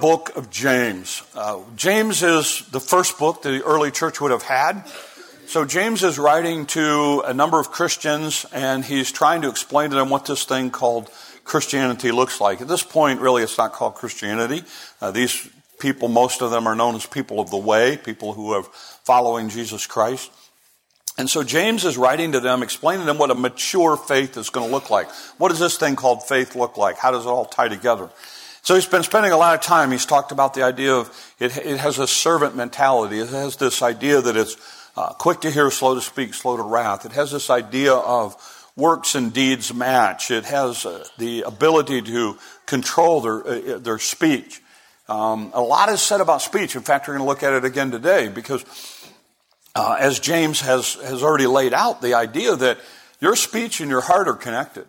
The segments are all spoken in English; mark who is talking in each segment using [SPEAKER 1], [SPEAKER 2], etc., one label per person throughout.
[SPEAKER 1] book of James. Uh, James is the first book that the early church would have had. So James is writing to a number of Christians and he's trying to explain to them what this thing called Christianity looks like. At this point, really, it's not called Christianity. Uh, these people, most of them are known as people of the way, people who are following Jesus Christ. And so James is writing to them, explaining to them what a mature faith is going to look like. What does this thing called faith look like? How does it all tie together? So he's been spending a lot of time. He's talked about the idea of it, it has a servant mentality. It has this idea that it's uh, quick to hear, slow to speak, slow to wrath. It has this idea of works and deeds match. It has uh, the ability to control their, uh, uh, their speech. Um, a lot is said about speech. In fact, we're going to look at it again today because, uh, as James has, has already laid out, the idea that your speech and your heart are connected.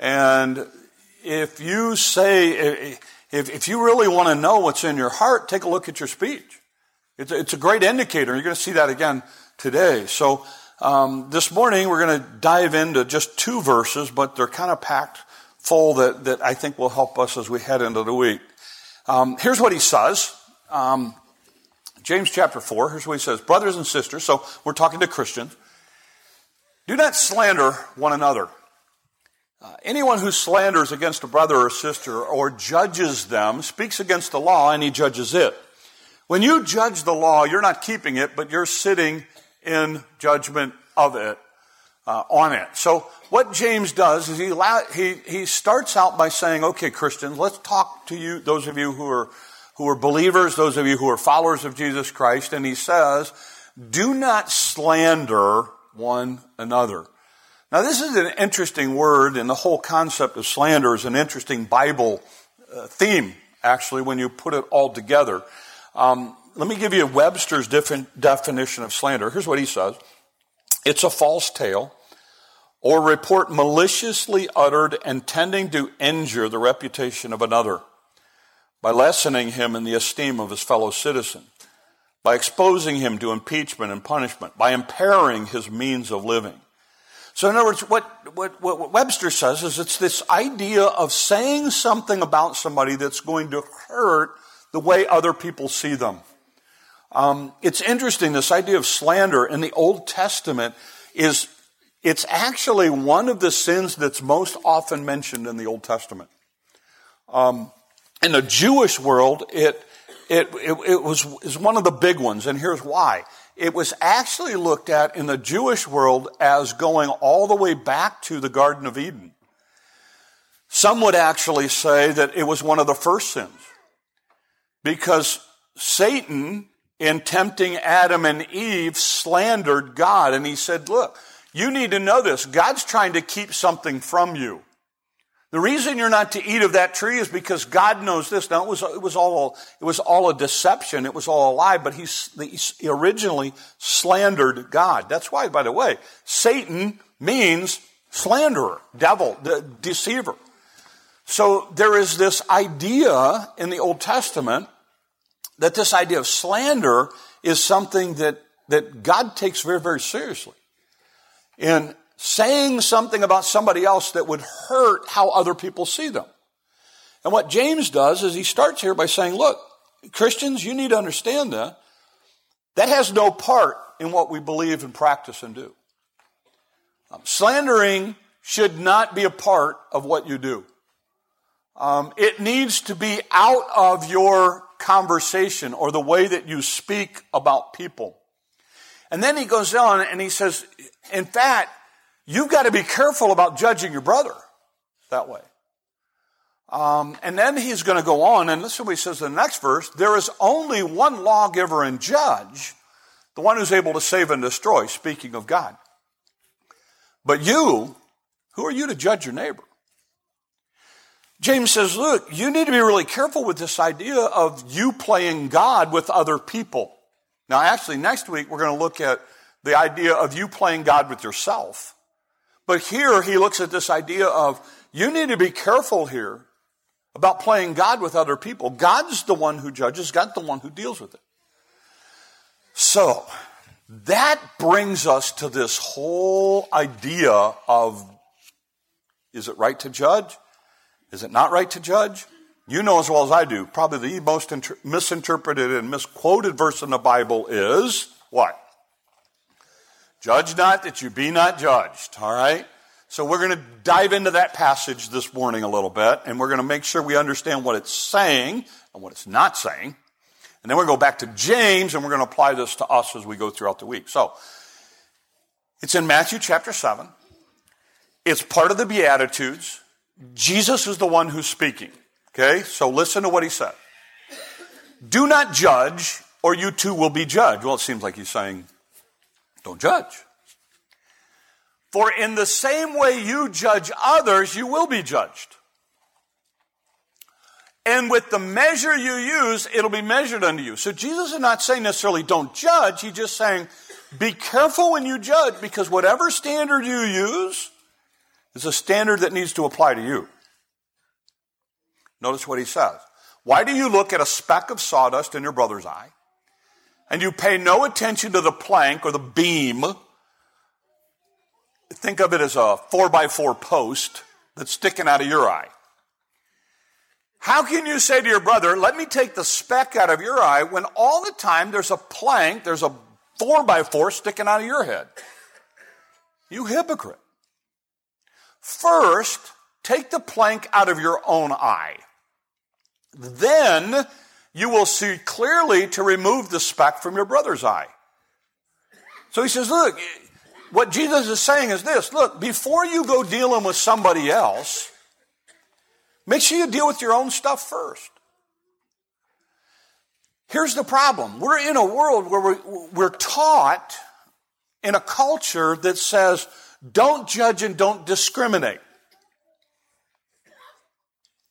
[SPEAKER 1] And if you say, if, if you really want to know what's in your heart, take a look at your speech. It's it's a great indicator. You're going to see that again today. So, um, this morning we're going to dive into just two verses, but they're kind of packed full that, that I think will help us as we head into the week. Um, here's what he says. Um, James chapter 4, here's what he says. Brothers and sisters, so we're talking to Christians. Do not slander one another. Uh, anyone who slanders against a brother or sister or judges them speaks against the law and he judges it. When you judge the law, you're not keeping it, but you're sitting in judgment of it, uh, on it. So what James does is he, he, he starts out by saying, okay, Christians, let's talk to you, those of you who are, who are believers, those of you who are followers of Jesus Christ, and he says, do not slander one another. Now, this is an interesting word, and the whole concept of slander is an interesting Bible uh, theme, actually, when you put it all together. Um, let me give you Webster's different definition of slander. Here's what he says it's a false tale or report maliciously uttered and tending to injure the reputation of another by lessening him in the esteem of his fellow citizen, by exposing him to impeachment and punishment, by impairing his means of living so, in other words, what, what, what, Webster says is it's this idea of saying something about somebody that's going to hurt the way other people see them. Um, it's interesting, this idea of slander in the Old Testament is, it's actually one of the sins that's most often mentioned in the Old Testament. Um, in the Jewish world, it, it, it, it was, is one of the big ones, and here's why it was actually looked at in the Jewish world as going all the way back to the Garden of Eden. Some would actually say that it was one of the first sins. Because Satan, in tempting Adam and Eve, slandered God. And he said, Look, you need to know this. God's trying to keep something from you. The reason you're not to eat of that tree is because God knows this. Now it was, it was all, it was all a deception. It was all a lie, but he, he originally slandered God. That's why, by the way, Satan means slanderer, devil, the deceiver. So there is this idea in the Old Testament that this idea of slander is something that, that God takes very, very seriously. And saying something about somebody else that would hurt how other people see them. And what James does is he starts here by saying, look, Christians, you need to understand that. That has no part in what we believe and practice and do. Um, slandering should not be a part of what you do. Um, it needs to be out of your conversation or the way that you speak about people. And then he goes on and he says, in fact, You've got to be careful about judging your brother that way. Um, and then he's going to go on, and listen what he says in the next verse there is only one lawgiver and judge, the one who's able to save and destroy, speaking of God. But you, who are you to judge your neighbor? James says, look, you need to be really careful with this idea of you playing God with other people. Now, actually, next week we're going to look at the idea of you playing God with yourself. But here he looks at this idea of you need to be careful here about playing God with other people. God's the one who judges, God's the one who deals with it. So, that brings us to this whole idea of is it right to judge? Is it not right to judge? You know as well as I do, probably the most inter- misinterpreted and misquoted verse in the Bible is what? Judge not that you be not judged, all right? So we're going to dive into that passage this morning a little bit, and we're going to make sure we understand what it's saying and what it's not saying. And then we're going to go back to James, and we're going to apply this to us as we go throughout the week. So it's in Matthew chapter 7. It's part of the Beatitudes. Jesus is the one who's speaking. Okay, so listen to what he said. Do not judge, or you too will be judged. Well, it seems like he's saying, don't judge. For in the same way you judge others, you will be judged. And with the measure you use, it'll be measured unto you. So Jesus is not saying necessarily don't judge. He's just saying be careful when you judge because whatever standard you use is a standard that needs to apply to you. Notice what he says. Why do you look at a speck of sawdust in your brother's eye and you pay no attention to the plank or the beam? Think of it as a four by four post that's sticking out of your eye. How can you say to your brother, let me take the speck out of your eye when all the time there's a plank, there's a four by four sticking out of your head? You hypocrite. First, take the plank out of your own eye. Then you will see clearly to remove the speck from your brother's eye. So he says, look, what Jesus is saying is this look, before you go dealing with somebody else, make sure you deal with your own stuff first. Here's the problem we're in a world where we're, we're taught in a culture that says, don't judge and don't discriminate.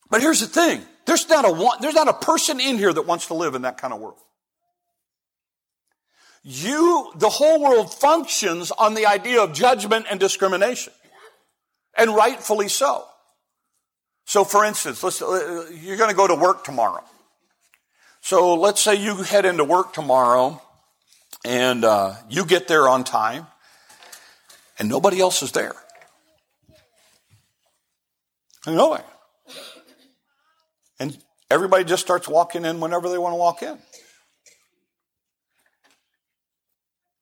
[SPEAKER 1] But here's the thing there's not a one, there's not a person in here that wants to live in that kind of world. You, the whole world functions on the idea of judgment and discrimination. And rightfully so. So for instance, let's, uh, you're going to go to work tomorrow. So let's say you head into work tomorrow and uh, you get there on time and nobody else is there. Nobody. And everybody just starts walking in whenever they want to walk in.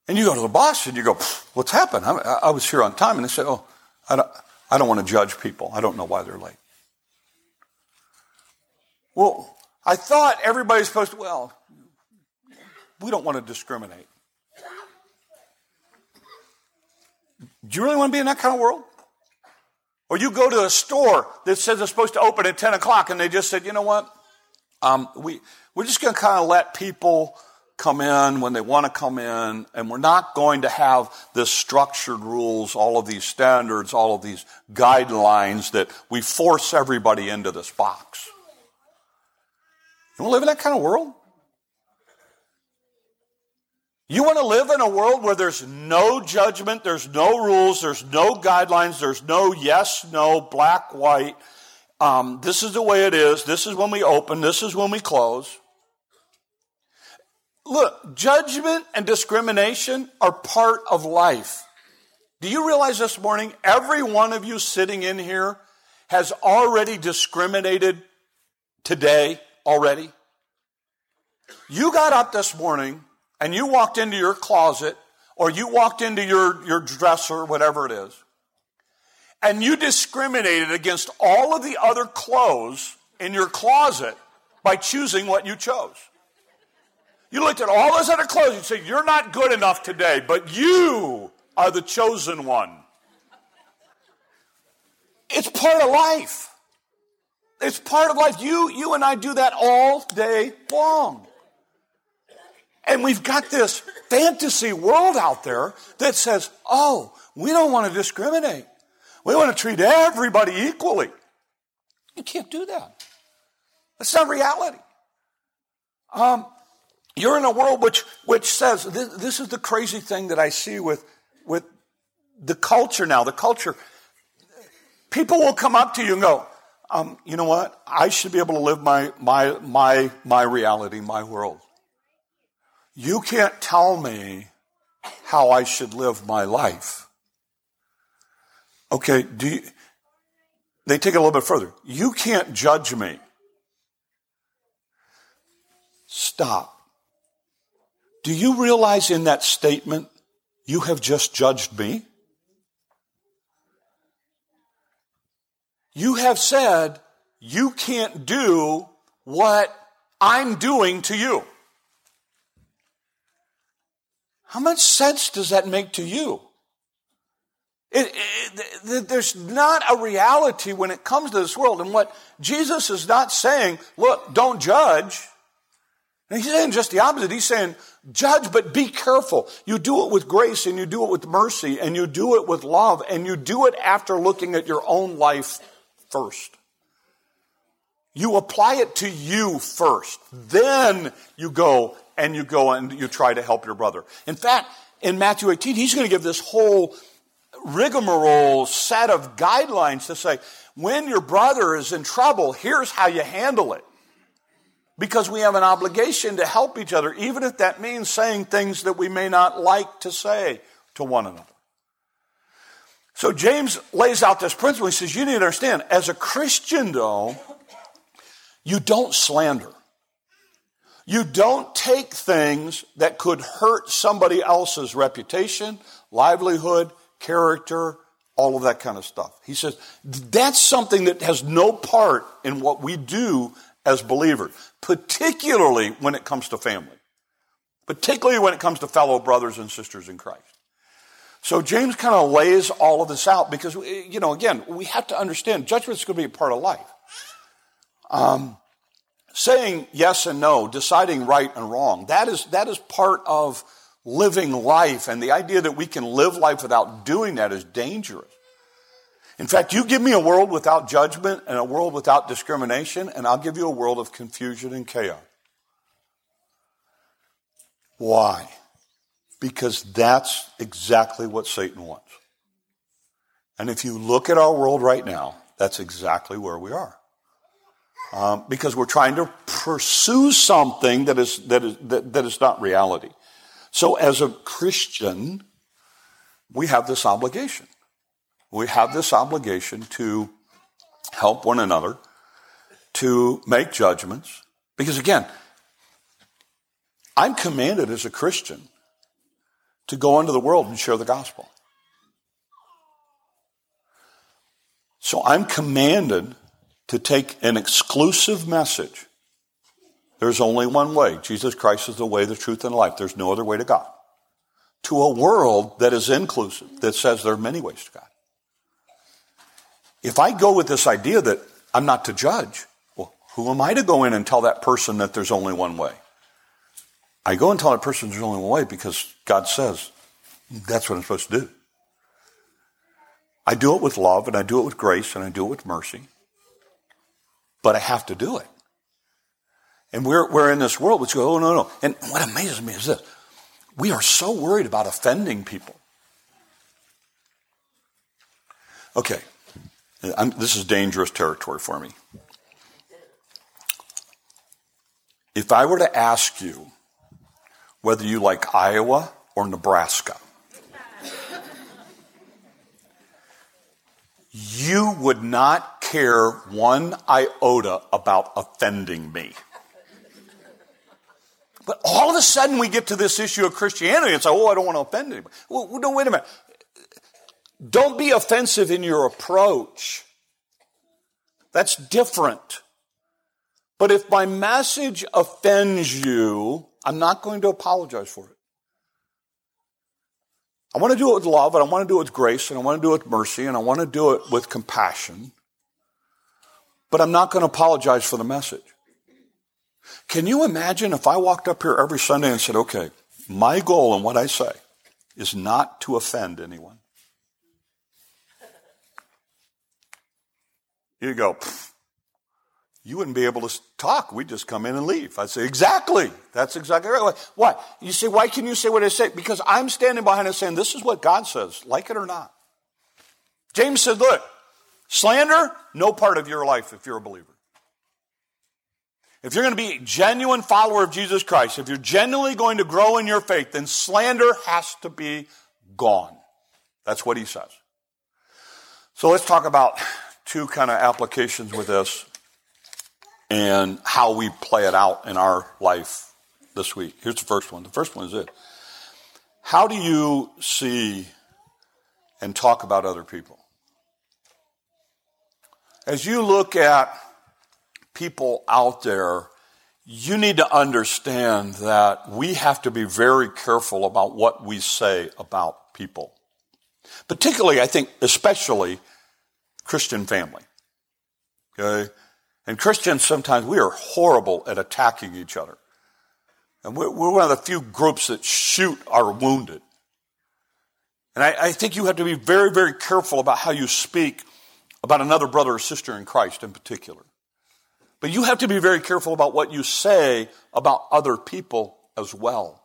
[SPEAKER 1] And you go to the boss and you go, what's happened? I, I was here on time. And they say, oh, I don't, I don't want to judge people. I don't know why they're late. Well, I thought everybody's supposed to, well, we don't want to discriminate. Do you really want to be in that kind of world? Or you go to a store that says it's supposed to open at 10 o'clock and they just said, you know what? Um, we, we're just going to kind of let people come in when they want to come in, and we're not going to have this structured rules, all of these standards, all of these guidelines that we force everybody into this box. You want to live in that kind of world? You want to live in a world where there's no judgment, there's no rules, there's no guidelines, there's no yes, no, black, white. Um, this is the way it is. This is when we open. This is when we close. Look, judgment and discrimination are part of life. Do you realize this morning, every one of you sitting in here has already discriminated today already? You got up this morning and you walked into your closet or you walked into your, your dresser, whatever it is, and you discriminated against all of the other clothes in your closet by choosing what you chose. You looked at all those other clothes and said, You're not good enough today, but you are the chosen one. It's part of life. It's part of life. You, you and I do that all day long. And we've got this fantasy world out there that says, oh, we don't want to discriminate. We want to treat everybody equally. You can't do that. That's not reality. Um, you're in a world which, which says, this, this is the crazy thing that I see with, with the culture now. The culture, people will come up to you and go, um, you know what? I should be able to live my, my, my, my reality, my world. You can't tell me how I should live my life. Okay, do you, they take it a little bit further. You can't judge me stop. Do you realize in that statement, you have just judged me? You have said, you can't do what I'm doing to you. How much sense does that make to you? It, it, there's not a reality when it comes to this world. And what Jesus is not saying, look, don't judge. And he's saying just the opposite. He's saying, judge, but be careful. You do it with grace and you do it with mercy and you do it with love and you do it after looking at your own life first. You apply it to you first. Then you go and you go and you try to help your brother. In fact, in Matthew 18, he's going to give this whole rigmarole set of guidelines to say, when your brother is in trouble, here's how you handle it. Because we have an obligation to help each other, even if that means saying things that we may not like to say to one another. So James lays out this principle. He says, you need to understand, as a Christian though, you don't slander. You don't take things that could hurt somebody else's reputation, livelihood, character, all of that kind of stuff. He says that's something that has no part in what we do as believers, particularly when it comes to family, particularly when it comes to fellow brothers and sisters in Christ. So James kind of lays all of this out because, you know, again, we have to understand judgment is going to be a part of life. Um, saying yes and no, deciding right and wrong, that is, that is part of living life. And the idea that we can live life without doing that is dangerous. In fact, you give me a world without judgment and a world without discrimination, and I'll give you a world of confusion and chaos. Why? Because that's exactly what Satan wants. And if you look at our world right now, that's exactly where we are. Um, because we're trying to pursue something that is, that, is, that, that is not reality. So as a Christian, we have this obligation. We have this obligation to help one another, to make judgments. Because again, I'm commanded as a Christian to go into the world and share the gospel. So I'm commanded to take an exclusive message there's only one way. Jesus Christ is the way, the truth, and life. There's no other way to God. To a world that is inclusive, that says there are many ways to God. If I go with this idea that I'm not to judge, well, who am I to go in and tell that person that there's only one way? I go and tell that person there's only one way because God says that's what I'm supposed to do. I do it with love and I do it with grace and I do it with mercy, but I have to do it. And we're, we're in this world which go, oh, no, no. And what amazes me is this we are so worried about offending people. Okay, I'm, this is dangerous territory for me. If I were to ask you whether you like Iowa or Nebraska, you would not care one iota about offending me. But all of a sudden we get to this issue of Christianity and say, oh, I don't want to offend anybody. Well, no, wait a minute. Don't be offensive in your approach. That's different. But if my message offends you, I'm not going to apologize for it. I want to do it with love, and I want to do it with grace, and I want to do it with mercy, and I want to do it with compassion. But I'm not going to apologize for the message. Can you imagine if I walked up here every Sunday and said, okay, my goal in what I say is not to offend anyone? You go, you wouldn't be able to talk. We'd just come in and leave. I'd say, exactly. That's exactly right. Why? You say, why can you say what I say? Because I'm standing behind it saying, this is what God says, like it or not. James said, look, slander, no part of your life if you're a believer. If you're going to be a genuine follower of Jesus Christ, if you're genuinely going to grow in your faith, then slander has to be gone. That's what he says. So let's talk about two kind of applications with this and how we play it out in our life this week. Here's the first one. The first one is this How do you see and talk about other people? As you look at people out there, you need to understand that we have to be very careful about what we say about people. Particularly, I think, especially Christian family. Okay? And Christians, sometimes we are horrible at attacking each other. And we're, one of the few groups that shoot our wounded. And I, I think you have to be very, very careful about how you speak about another brother or sister in Christ in particular. But you have to be very careful about what you say about other people as well.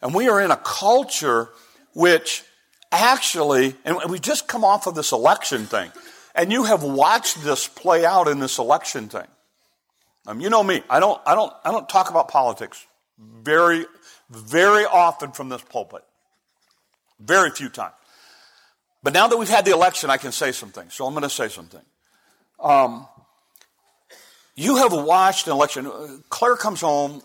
[SPEAKER 1] And we are in a culture which actually, and we just come off of this election thing, and you have watched this play out in this election thing. Um, you know me, I don't, I don't, I don't talk about politics very, very often from this pulpit. Very few times. But now that we've had the election, I can say something. So I'm going to say something. Um, you have watched an election. Claire comes home.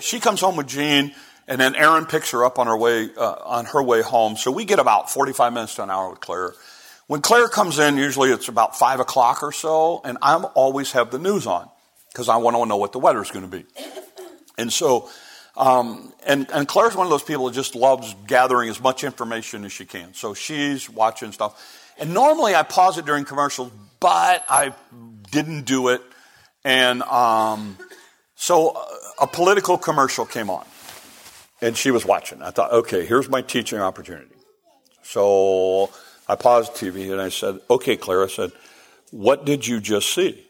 [SPEAKER 1] She comes home with Jean, and then Aaron picks her up on her way uh, on her way home. So we get about 45 minutes to an hour with Claire. When Claire comes in, usually it's about five o'clock or so, and I always have the news on because I want to know what the weather's going to be. And so, um, and, and Claire's one of those people that just loves gathering as much information as she can. So she's watching stuff. And normally I pause it during commercials, but I didn't do it. And um, so a political commercial came on, and she was watching. I thought, okay, here's my teaching opportunity. So I paused TV and I said, okay, Claire, I said, what did you just see?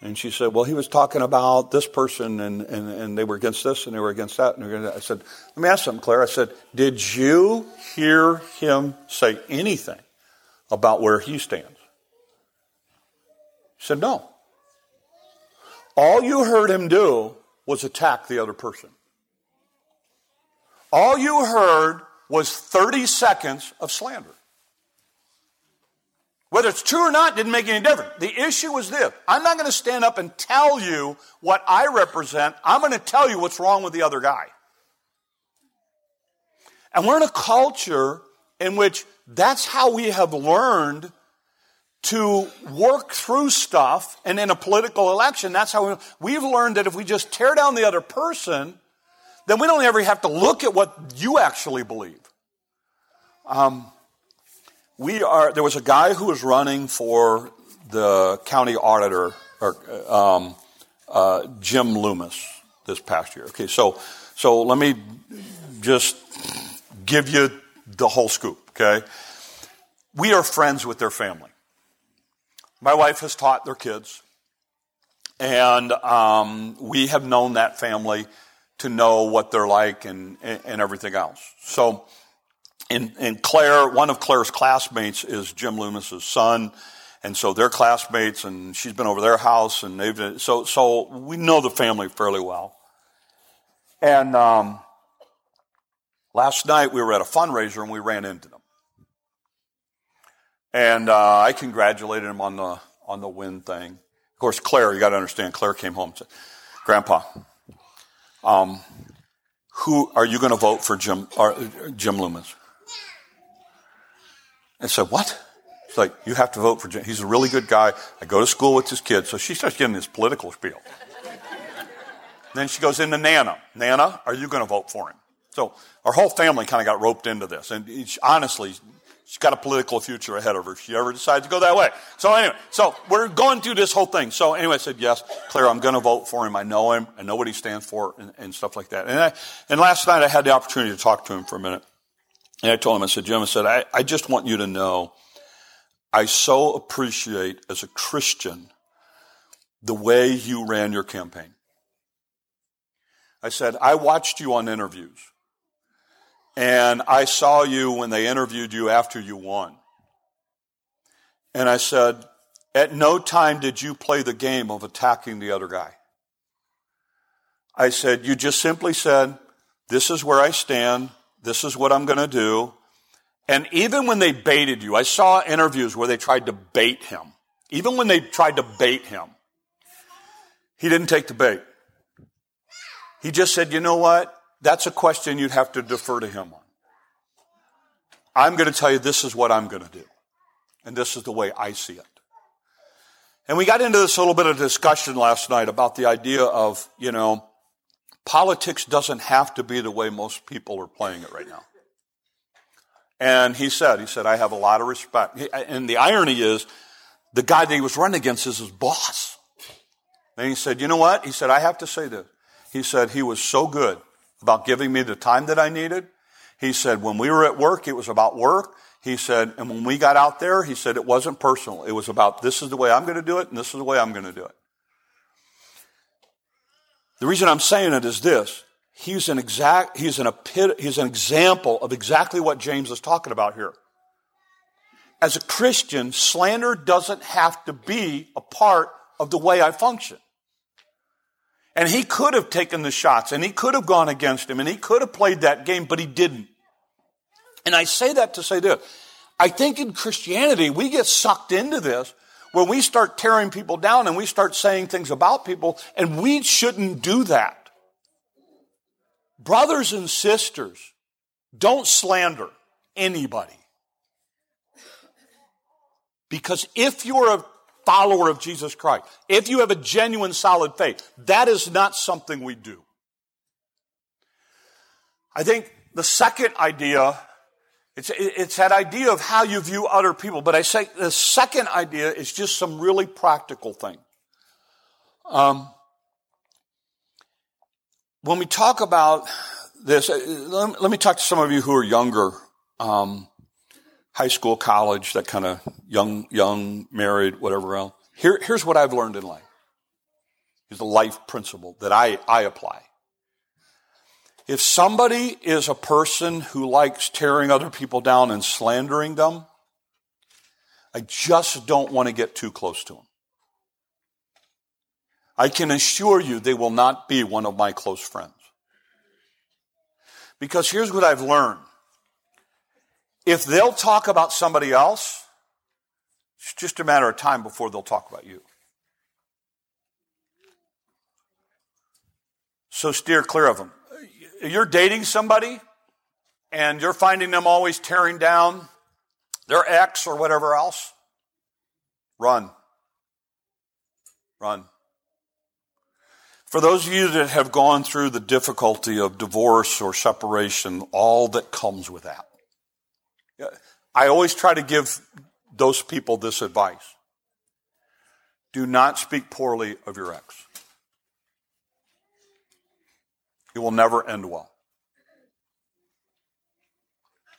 [SPEAKER 1] And she said, well, he was talking about this person and, and, and they were against this and they were against that. And against that. I said, let me ask something, Claire. I said, did you hear him say anything about where he stands? She said, no. All you heard him do was attack the other person. All you heard was 30 seconds of slander. Whether it's true or not didn't make any difference. The issue was this I'm not going to stand up and tell you what I represent, I'm going to tell you what's wrong with the other guy. And we're in a culture in which that's how we have learned to work through stuff. And in a political election, that's how we, we've learned that if we just tear down the other person, then we don't ever have to look at what you actually believe. Um, we are, there was a guy who was running for the county auditor, or, um, uh, Jim Loomis, this past year. Okay, so, so let me just give you the whole scoop, okay? We are friends with their family. My wife has taught their kids, and um, we have known that family to know what they're like and, and everything else. So, and, and Claire, one of Claire's classmates is Jim Loomis's son. And so they're classmates and she's been over their house and they've, so, so we know the family fairly well. And, um, last night we were at a fundraiser and we ran into them. And, uh, I congratulated him on the, on the win thing. Of course, Claire, you got to understand, Claire came home and said, Grandpa, um, who are you going to vote for Jim, or, Jim Loomis? I said, what? It's like, you have to vote for Jim. He's a really good guy. I go to school with his kids. So she starts giving this political spiel. then she goes into Nana. Nana, are you going to vote for him? So our whole family kind of got roped into this. And honestly, she's got a political future ahead of her if she ever decides to go that way. So anyway, so we're going through this whole thing. So anyway, I said, yes, Claire, I'm going to vote for him. I know him. I know what he stands for and, and stuff like that. And, I, and last night I had the opportunity to talk to him for a minute. And I told him, I said, Jim, I said, I, I just want you to know I so appreciate as a Christian the way you ran your campaign. I said, I watched you on interviews. And I saw you when they interviewed you after you won. And I said, at no time did you play the game of attacking the other guy. I said, you just simply said, this is where I stand. This is what I'm going to do. And even when they baited you, I saw interviews where they tried to bait him. Even when they tried to bait him, he didn't take the bait. He just said, you know what? That's a question you'd have to defer to him on. I'm going to tell you this is what I'm going to do. And this is the way I see it. And we got into this little bit of discussion last night about the idea of, you know, politics doesn't have to be the way most people are playing it right now. And he said, he said, I have a lot of respect. And the irony is, the guy that he was running against is his boss. And he said, you know what? He said, I have to say this. He said, he was so good about giving me the time that I needed. He said, when we were at work, it was about work. He said, and when we got out there, he said it wasn't personal. It was about this is the way I'm going to do it and this is the way I'm going to do it. The reason I'm saying it is this. He's an exact, he's an, he's an example of exactly what James is talking about here. As a Christian, slander doesn't have to be a part of the way I function. And he could have taken the shots and he could have gone against him and he could have played that game, but he didn't. And I say that to say this. I think in Christianity, we get sucked into this where we start tearing people down and we start saying things about people, and we shouldn't do that. Brothers and sisters, don't slander anybody. Because if you're a follower of Jesus Christ, if you have a genuine solid faith, that is not something we do. I think the second idea it's, it's that idea of how you view other people. But I say the second idea is just some really practical thing. Um, when we talk about this, uh, let, let, me talk to some of you who are younger, um, high school, college, that kind of young, young, married, whatever else. Here, here's what I've learned in life. Is the life principle that I, I apply. If somebody is a person who likes tearing other people down and slandering them, I just don't want to get too close to them. I can assure you they will not be one of my close friends. Because here's what I've learned. If they'll talk about somebody else, it's just a matter of time before they'll talk about you. So steer clear of them you're dating somebody and you're finding them always tearing down their ex or whatever else, run. Run. For those of you that have gone through the difficulty of divorce or separation, all that comes with that, I always try to give those people this advice. Do not speak poorly of your ex. It will never end well.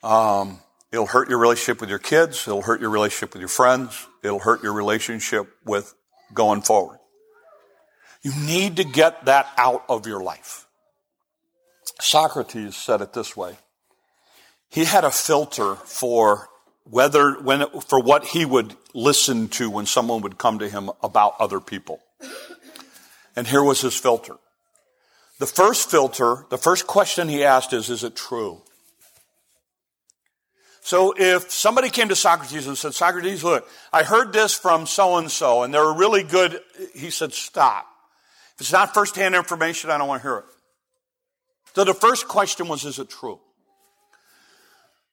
[SPEAKER 1] Um, it'll hurt your relationship with your kids. It'll hurt your relationship with your friends. It'll hurt your relationship with going forward. You need to get that out of your life. Socrates said it this way. He had a filter for whether, when, for what he would listen to when someone would come to him about other people. And here was his filter. The first filter, the first question he asked is, is it true? So if somebody came to Socrates and said, Socrates, look, I heard this from so and so and they're really good, he said, stop. If it's not firsthand information, I don't want to hear it. So the first question was, is it true?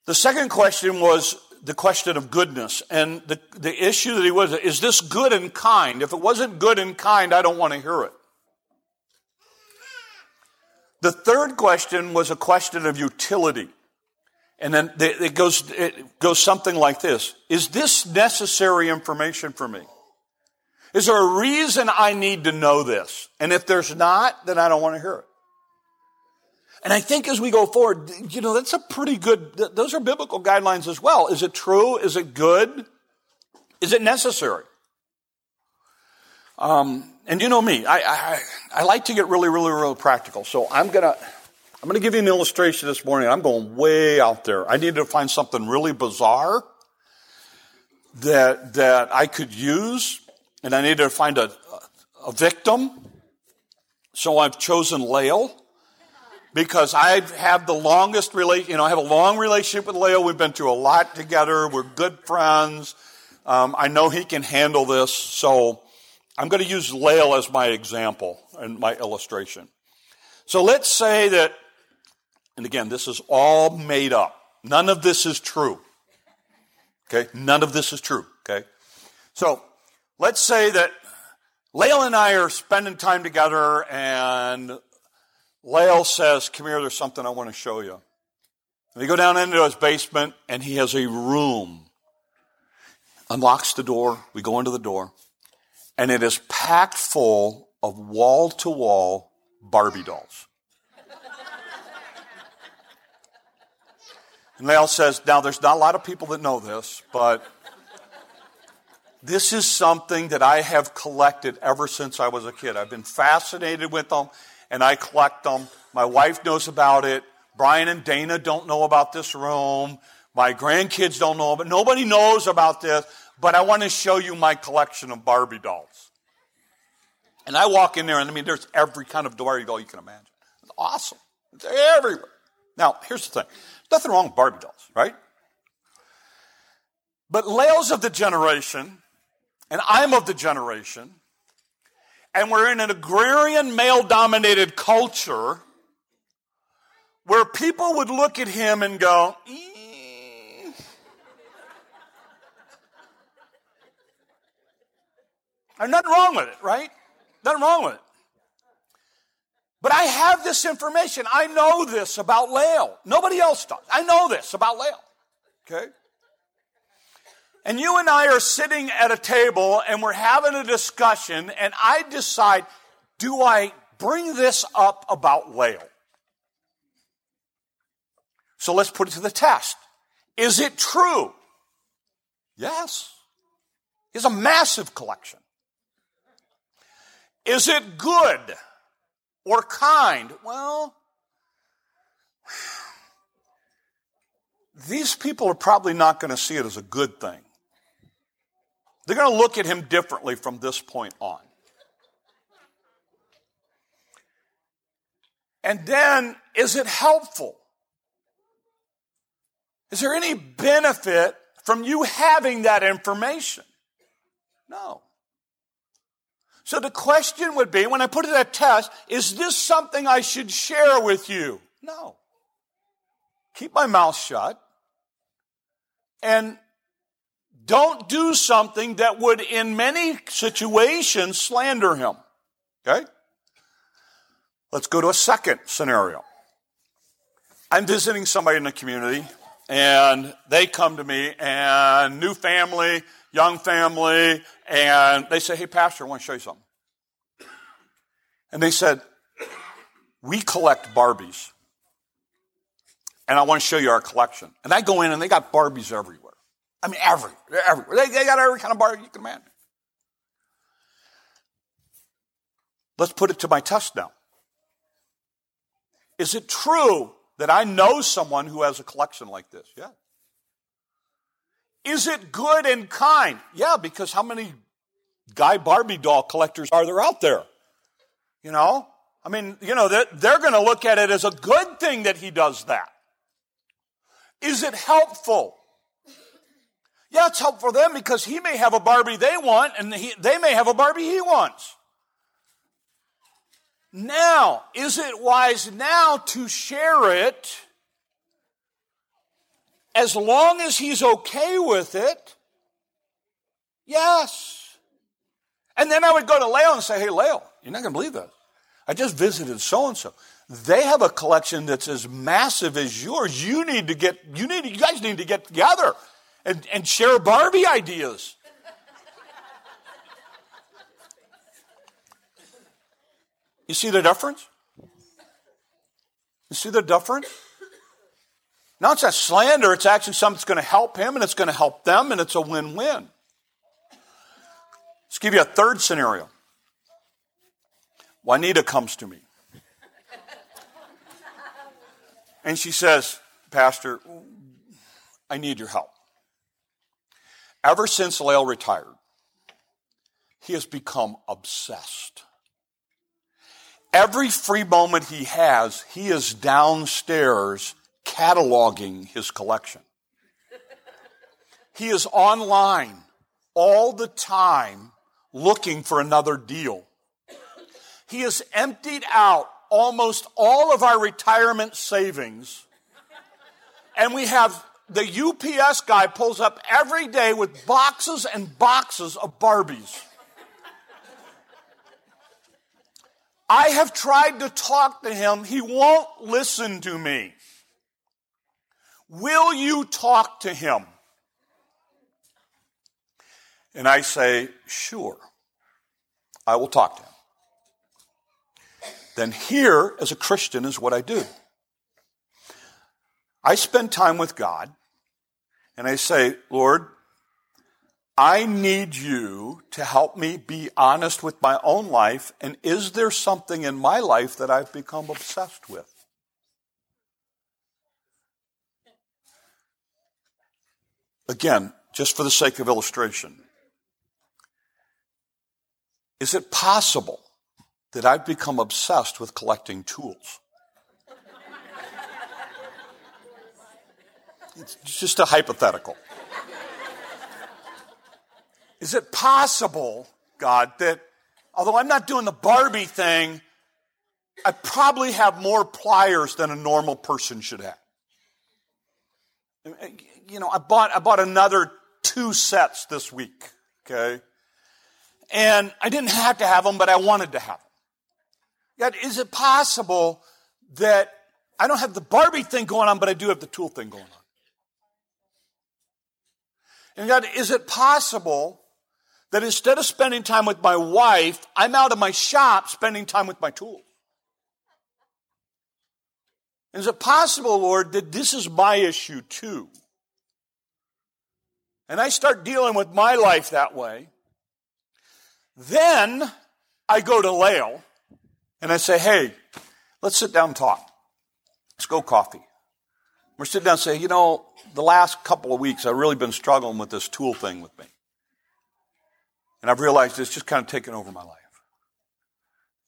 [SPEAKER 1] The second question was the question of goodness. And the, the issue that he was, is this good and kind? If it wasn't good and kind, I don't want to hear it. The third question was a question of utility. And then it goes, it goes something like this. Is this necessary information for me? Is there a reason I need to know this? And if there's not, then I don't want to hear it. And I think as we go forward, you know, that's a pretty good, those are biblical guidelines as well. Is it true? Is it good? Is it necessary? Um, and you know me, I, I, I like to get really, really, really practical. So I'm gonna, I'm gonna give you an illustration this morning. I'm going way out there. I needed to find something really bizarre that, that I could use, and I needed to find a, a victim. So I've chosen Lael because I have the longest relation, you know, I have a long relationship with Lael. We've been through a lot together. We're good friends. Um, I know he can handle this. So I'm going to use Lael as my example and my illustration. So let's say that, and again, this is all made up. None of this is true. Okay? None of this is true. Okay? So let's say that Lael and I are spending time together and Lael says, Come here, there's something I want to show you. And we go down into his basement and he has a room. Unlocks the door. We go into the door and it is packed full of wall to wall Barbie dolls. And Lael says, now there's not a lot of people that know this, but this is something that I have collected ever since I was a kid. I've been fascinated with them and I collect them. My wife knows about it. Brian and Dana don't know about this room. My grandkids don't know, but nobody knows about this. But I want to show you my collection of Barbie dolls. And I walk in there, and I mean, there's every kind of Barbie doll you can imagine. It's awesome. It's everywhere. Now, here's the thing. Nothing wrong with Barbie dolls, right? But Lael's of the generation, and I'm of the generation, and we're in an agrarian, male dominated culture where people would look at him and go, There's nothing wrong with it, right? Nothing wrong with it. But I have this information. I know this about Lael. Nobody else does. I know this about Lael. Okay? And you and I are sitting at a table and we're having a discussion, and I decide, do I bring this up about Lael? So let's put it to the test. Is it true? Yes. It's a massive collection. Is it good or kind? Well, these people are probably not going to see it as a good thing. They're going to look at him differently from this point on. And then, is it helpful? Is there any benefit from you having that information? No. So the question would be when I put it at test, is this something I should share with you? No. Keep my mouth shut and don't do something that would, in many situations, slander him. Okay? Let's go to a second scenario. I'm visiting somebody in the community, and they come to me, and new family, young family, and they say, Hey, Pastor, I want to show you something. And they said, We collect Barbies. And I want to show you our collection. And I go in, and they got Barbies everywhere. I mean, every, everywhere. They, they got every kind of Barbie you can imagine. Let's put it to my test now. Is it true that I know someone who has a collection like this? Yeah. Is it good and kind? Yeah, because how many guy Barbie doll collectors are there out there? You know? I mean, you know, they're, they're going to look at it as a good thing that he does that. Is it helpful? Yeah, it's helpful for them because he may have a Barbie they want and he, they may have a Barbie he wants. Now, is it wise now to share it as long as he's okay with it? Yes. And then I would go to Leo and say, hey, Lael, you're not going to believe this. I just visited so and so. They have a collection that's as massive as yours. You need to get, you need, you guys need to get together and, and share Barbie ideas. You see the difference? You see the difference? Now it's a slander, it's actually something that's going to help him and it's going to help them and it's a win win. Let's give you a third scenario. Juanita comes to me. And she says, Pastor, I need your help. Ever since Lael retired, he has become obsessed. Every free moment he has, he is downstairs cataloging his collection. He is online all the time looking for another deal. He has emptied out almost all of our retirement savings, and we have the UPS guy pulls up every day with boxes and boxes of Barbies. I have tried to talk to him. He won't listen to me. Will you talk to him? And I say, Sure, I will talk to him. Then, here as a Christian is what I do I spend time with God and I say, Lord, I need you to help me be honest with my own life. And is there something in my life that I've become obsessed with? Again, just for the sake of illustration, is it possible that I've become obsessed with collecting tools? It's just a hypothetical. Is it possible, God, that although I'm not doing the Barbie thing, I probably have more pliers than a normal person should have? You know, I bought, I bought another two sets this week, okay? And I didn't have to have them, but I wanted to have them. Yet, is it possible that I don't have the Barbie thing going on, but I do have the tool thing going on? And God, is it possible that instead of spending time with my wife, I'm out of my shop spending time with my tools. Is it possible, Lord, that this is my issue too? And I start dealing with my life that way. Then I go to Lael and I say, hey, let's sit down and talk. Let's go coffee. We're sitting down and say, you know, the last couple of weeks I've really been struggling with this tool thing with me. And I've realized it's just kind of taken over my life.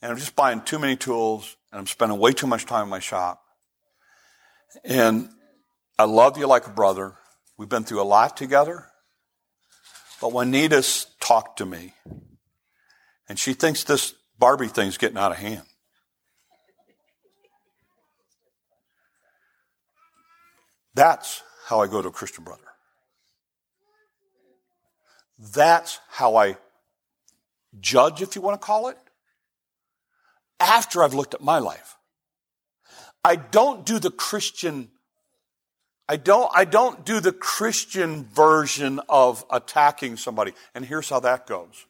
[SPEAKER 1] And I'm just buying too many tools and I'm spending way too much time in my shop. And I love you like a brother. We've been through a lot together. But when Nita's talked to me, and she thinks this Barbie thing's getting out of hand. That's how I go to a Christian brother. That's how I judge, if you want to call it, after I've looked at my life. I don't do the Christian I don't, I don't do the Christian version of attacking somebody. And here's how that goes.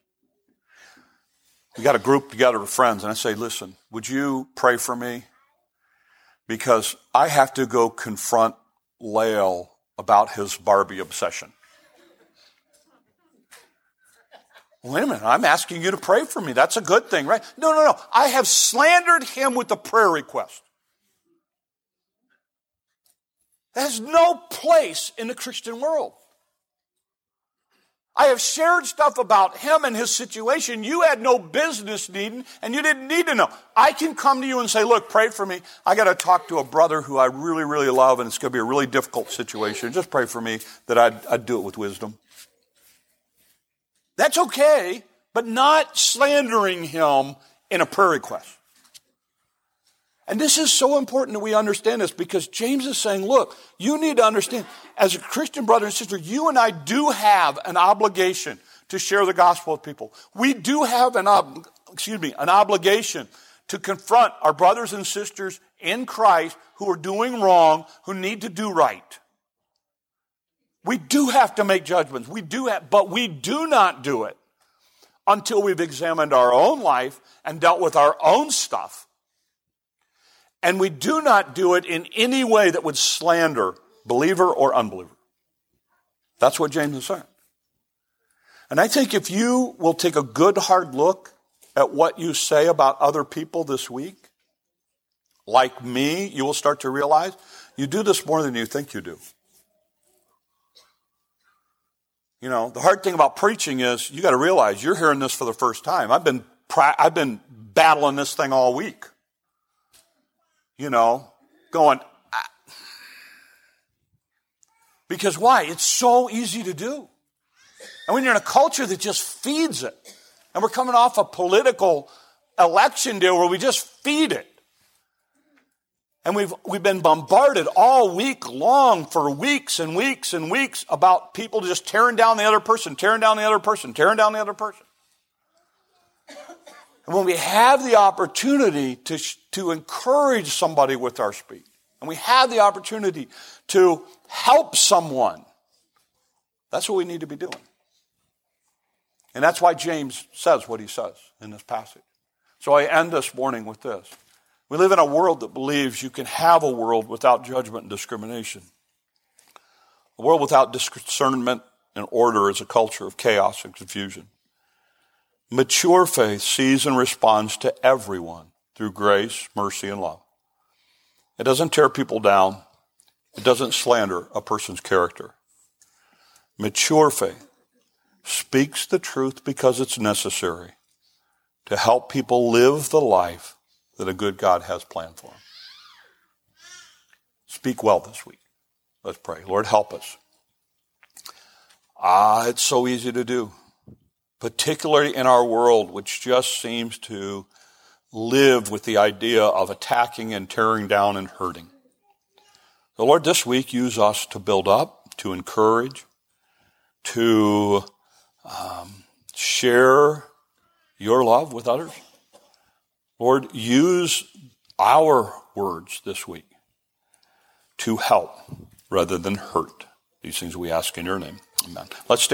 [SPEAKER 1] We got a group together of friends, and I say, listen, would you pray for me? Because I have to go confront Lael about his Barbie obsession. Wait a minute, I'm asking you to pray for me. That's a good thing, right? No, no, no. I have slandered him with a prayer request. That has no place in the Christian world. I have shared stuff about him and his situation you had no business needing and you didn't need to know. I can come to you and say, look, pray for me. I got to talk to a brother who I really, really love and it's going to be a really difficult situation. Just pray for me that I'd, I'd do it with wisdom. That's okay, but not slandering him in a prayer request. And this is so important that we understand this because James is saying, look, you need to understand, as a Christian brother and sister, you and I do have an obligation to share the gospel with people. We do have an, ob- excuse me, an obligation to confront our brothers and sisters in Christ who are doing wrong, who need to do right. We do have to make judgments. We do have, but we do not do it until we've examined our own life and dealt with our own stuff. And we do not do it in any way that would slander believer or unbeliever. That's what James is saying. And I think if you will take a good hard look at what you say about other people this week, like me, you will start to realize you do this more than you think you do. You know, the hard thing about preaching is you got to realize you're hearing this for the first time. I've been, I've been battling this thing all week. You know, going, ah. because why? It's so easy to do. And when you're in a culture that just feeds it, and we're coming off a political election deal where we just feed it. And we've, we've been bombarded all week long for weeks and weeks and weeks about people just tearing down the other person, tearing down the other person, tearing down the other person. And when we have the opportunity to, to encourage somebody with our speech, and we have the opportunity to help someone, that's what we need to be doing. And that's why James says what he says in this passage. So I end this morning with this. We live in a world that believes you can have a world without judgment and discrimination. A world without discernment and order is a culture of chaos and confusion. Mature faith sees and responds to everyone through grace, mercy, and love. It doesn't tear people down. It doesn't slander a person's character. Mature faith speaks the truth because it's necessary to help people live the life that a good God has planned for them. Speak well this week. Let's pray. Lord, help us. Ah, it's so easy to do, particularly in our world, which just seems to live with the idea of attacking and tearing down and hurting. So, Lord, this week use us to build up, to encourage, to um, share your love with others. Lord, use our words this week to help rather than hurt. These things we ask in your name. Amen. Let's stay.